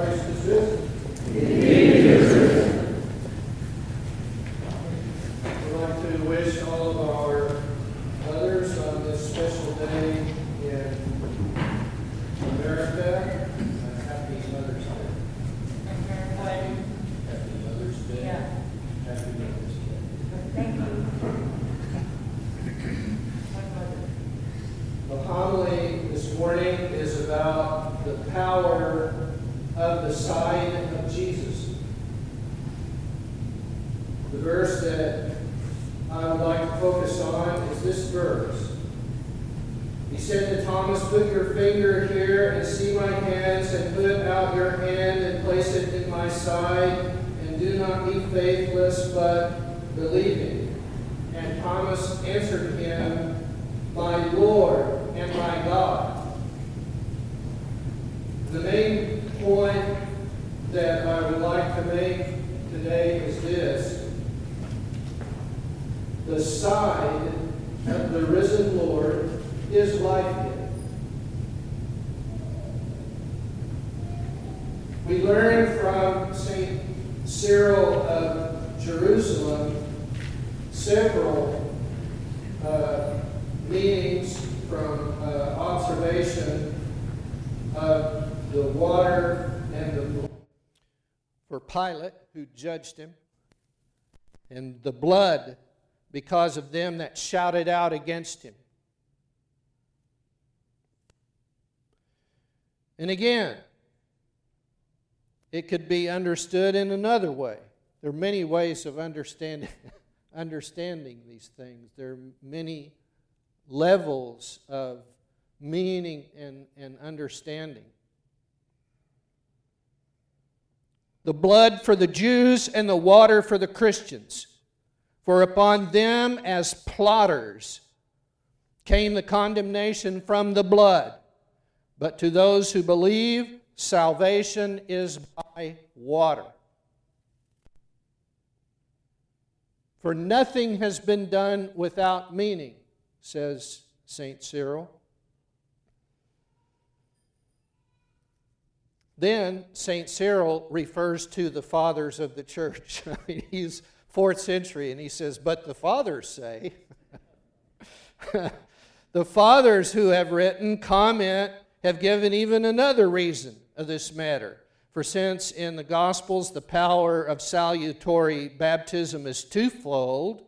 Christ is risen. We'd like to wish all of our mothers on this special day in America a happy Mother's Day. Happy Mother's Day. Yeah. Happy Mother's Day. Thank you. The homily this morning is about the power of the side of Jesus. The verse that I would like to focus on is this verse. He said to Thomas, Put your finger here and see my hands, and put out your hand and place it in my side, and do not be faithless, but believing. And Thomas answered him, My Lord and my God. The main point that I would like to make today is this. The side of the risen Lord is life. We learn from St. Cyril of Jerusalem several uh, meanings from uh, observation of the water and the blood. For Pilate, who judged him, and the blood because of them that shouted out against him. And again, it could be understood in another way. There are many ways of understanding, understanding these things. There are many levels of meaning and, and understanding. The blood for the Jews and the water for the Christians. For upon them as plotters came the condemnation from the blood. But to those who believe, salvation is by water. For nothing has been done without meaning, says St. Cyril. Then St. Cyril refers to the fathers of the church. I mean, he's fourth century and he says, But the fathers say. the fathers who have written comment have given even another reason of this matter. For since in the Gospels the power of salutary baptism is twofold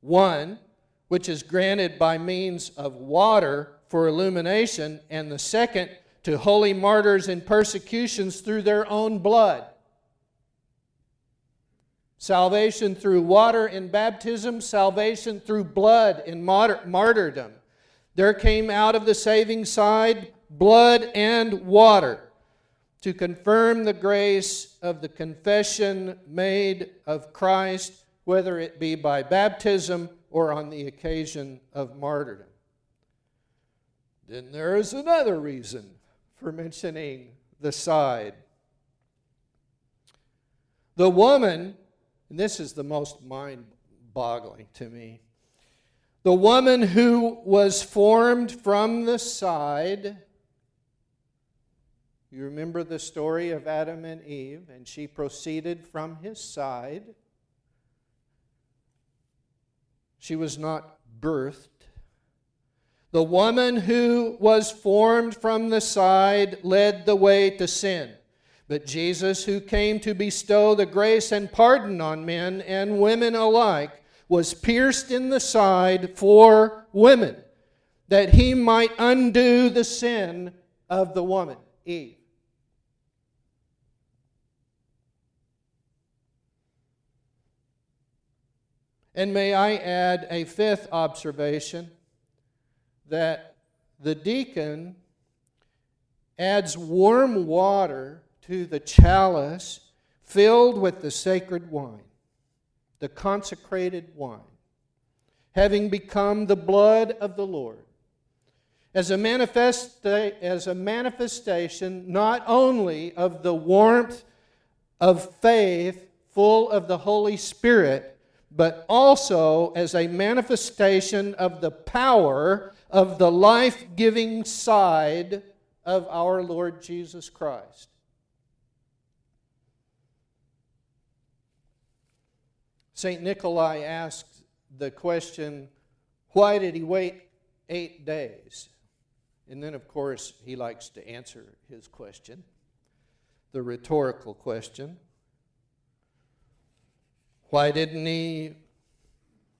one, which is granted by means of water for illumination, and the second, to holy martyrs in persecutions through their own blood. Salvation through water in baptism, salvation through blood in martyrdom. There came out of the saving side blood and water to confirm the grace of the confession made of Christ, whether it be by baptism or on the occasion of martyrdom. Then there is another reason for mentioning the side. The woman, and this is the most mind boggling to me, the woman who was formed from the side you remember the story of Adam and Eve, and she proceeded from his side. She was not birthed. The woman who was formed from the side led the way to sin. But Jesus, who came to bestow the grace and pardon on men and women alike, was pierced in the side for women, that he might undo the sin of the woman, Eve. And may I add a fifth observation that the deacon adds warm water to the chalice filled with the sacred wine, the consecrated wine, having become the blood of the Lord. As a, manifesta- as a manifestation not only of the warmth of faith full of the Holy Spirit, but also as a manifestation of the power of the life giving side of our Lord Jesus Christ. St. Nikolai asked the question, Why did he wait eight days? And then, of course, he likes to answer his question, the rhetorical question. Why didn't he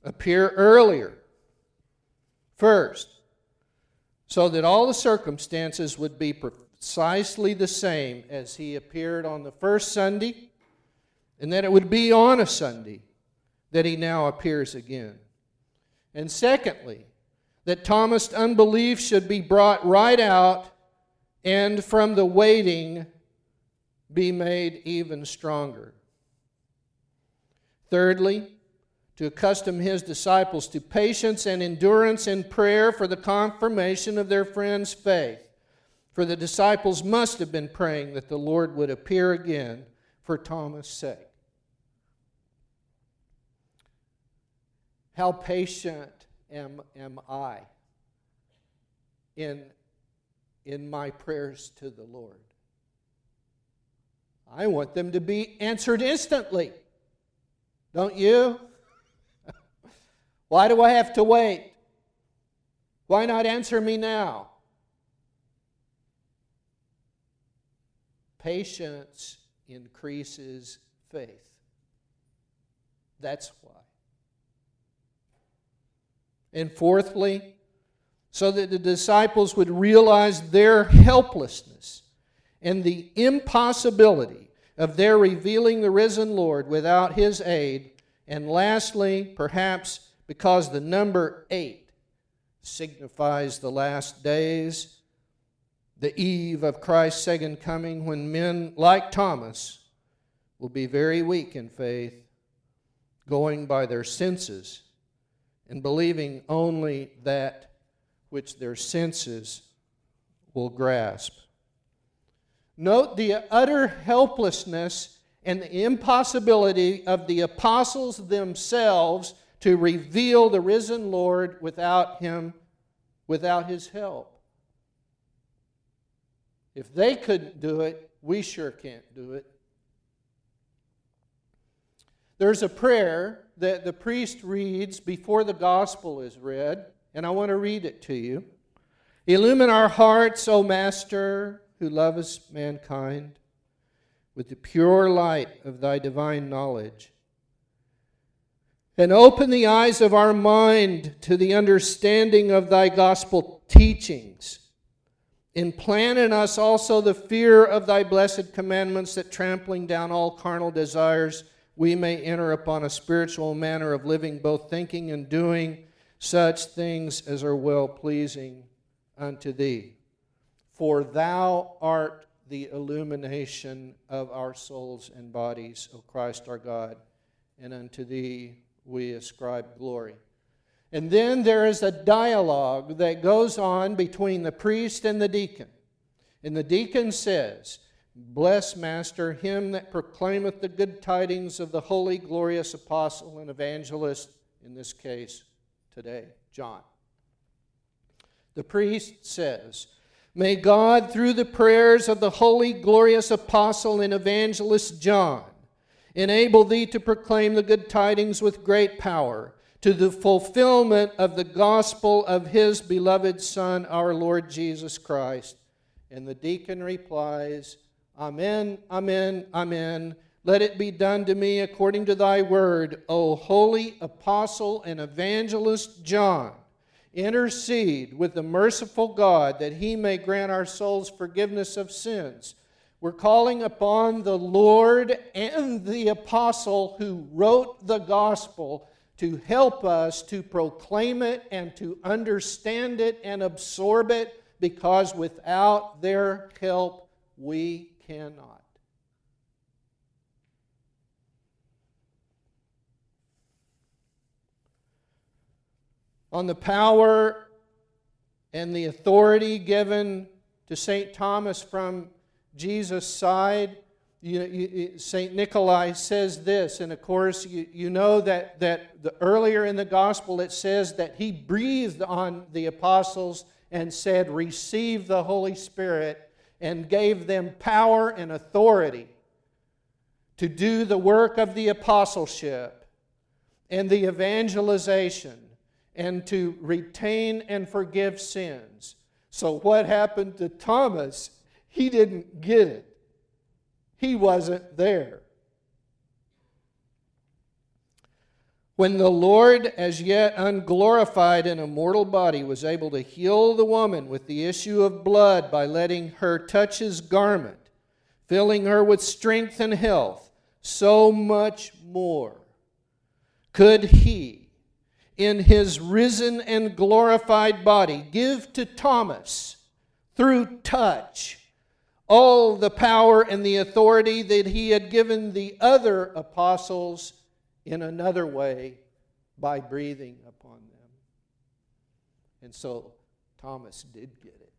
appear earlier? First, so that all the circumstances would be precisely the same as he appeared on the first Sunday, and that it would be on a Sunday that he now appears again. And secondly, that Thomas' unbelief should be brought right out and from the waiting be made even stronger. Thirdly, to accustom his disciples to patience and endurance in prayer for the confirmation of their friends' faith. For the disciples must have been praying that the Lord would appear again for Thomas' sake. How patient am, am I in, in my prayers to the Lord? I want them to be answered instantly. Don't you? Why do I have to wait? Why not answer me now? Patience increases faith. That's why. And fourthly, so that the disciples would realize their helplessness and the impossibility of their revealing the risen Lord without his aid. And lastly, perhaps because the number eight signifies the last days, the eve of Christ's second coming, when men like Thomas will be very weak in faith, going by their senses and believing only that which their senses will grasp. Note the utter helplessness and the impossibility of the apostles themselves to reveal the risen Lord without him without his help. If they couldn't do it, we sure can't do it. There's a prayer that the priest reads before the gospel is read, and I want to read it to you. Illumine our hearts, O Master, who lovest mankind, with the pure light of thy divine knowledge. And open the eyes of our mind to the understanding of thy gospel teachings. Implant in us also the fear of thy blessed commandments, that trampling down all carnal desires, we may enter upon a spiritual manner of living, both thinking and doing such things as are well pleasing unto thee. For thou art the illumination of our souls and bodies, O Christ our God, and unto thee we ascribe glory. And then there is a dialogue that goes on between the priest and the deacon. And the deacon says, Bless, Master, him that proclaimeth the good tidings of the holy, glorious apostle and evangelist, in this case today, John. The priest says, May God, through the prayers of the holy, glorious apostle and evangelist John, enable thee to proclaim the good tidings with great power to the fulfillment of the gospel of his beloved Son, our Lord Jesus Christ. And the deacon replies, Amen, Amen, Amen. Let it be done to me according to thy word, O holy apostle and evangelist John. Intercede with the merciful God that he may grant our souls forgiveness of sins. We're calling upon the Lord and the apostle who wrote the gospel to help us to proclaim it and to understand it and absorb it because without their help we cannot. On the power and the authority given to St. Thomas from Jesus' side, you, you, St. Nikolai says this, and of course, you, you know that, that the, earlier in the gospel it says that he breathed on the apostles and said, Receive the Holy Spirit and gave them power and authority to do the work of the apostleship. and the evangelization and to retain and forgive sins. So, what happened to Thomas? He didn't get it, he wasn't there. When the Lord, as yet unglorified in a mortal body, was able to heal the woman with the issue of blood by letting her touch his garment, filling her with strength and health, so much more could he, in his risen and glorified body, give to Thomas through touch all the power and the authority that he had given the other apostles in another way by breathing upon them. And so Thomas did get it.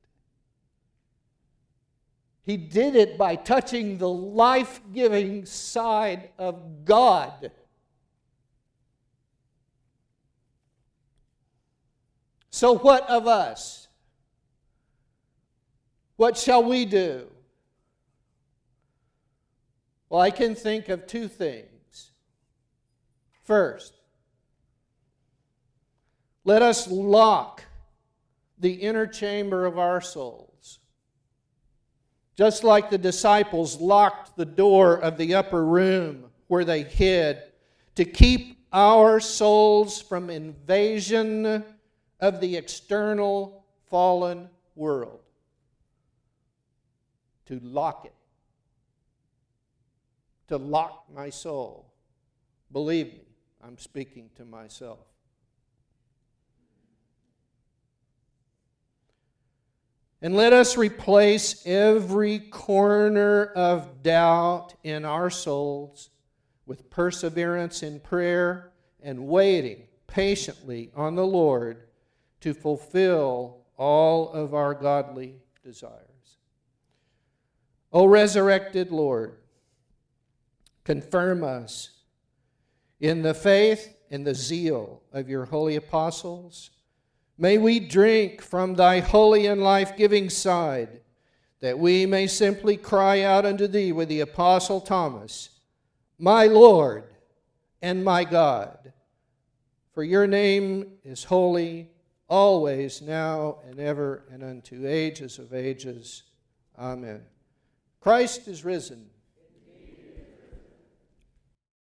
He did it by touching the life giving side of God. So, what of us? What shall we do? Well, I can think of two things. First, let us lock the inner chamber of our souls. Just like the disciples locked the door of the upper room where they hid to keep our souls from invasion of the external fallen world. To lock it. To lock my soul. Believe me, I'm speaking to myself. And let us replace every corner of doubt in our souls with perseverance in prayer and waiting patiently on the Lord to fulfill all of our godly desires. O resurrected Lord, confirm us in the faith and the zeal of your holy apostles. May we drink from thy holy and life giving side, that we may simply cry out unto thee with the apostle Thomas, My Lord and my God. For your name is holy, always, now, and ever, and unto ages of ages. Amen. Christ is risen.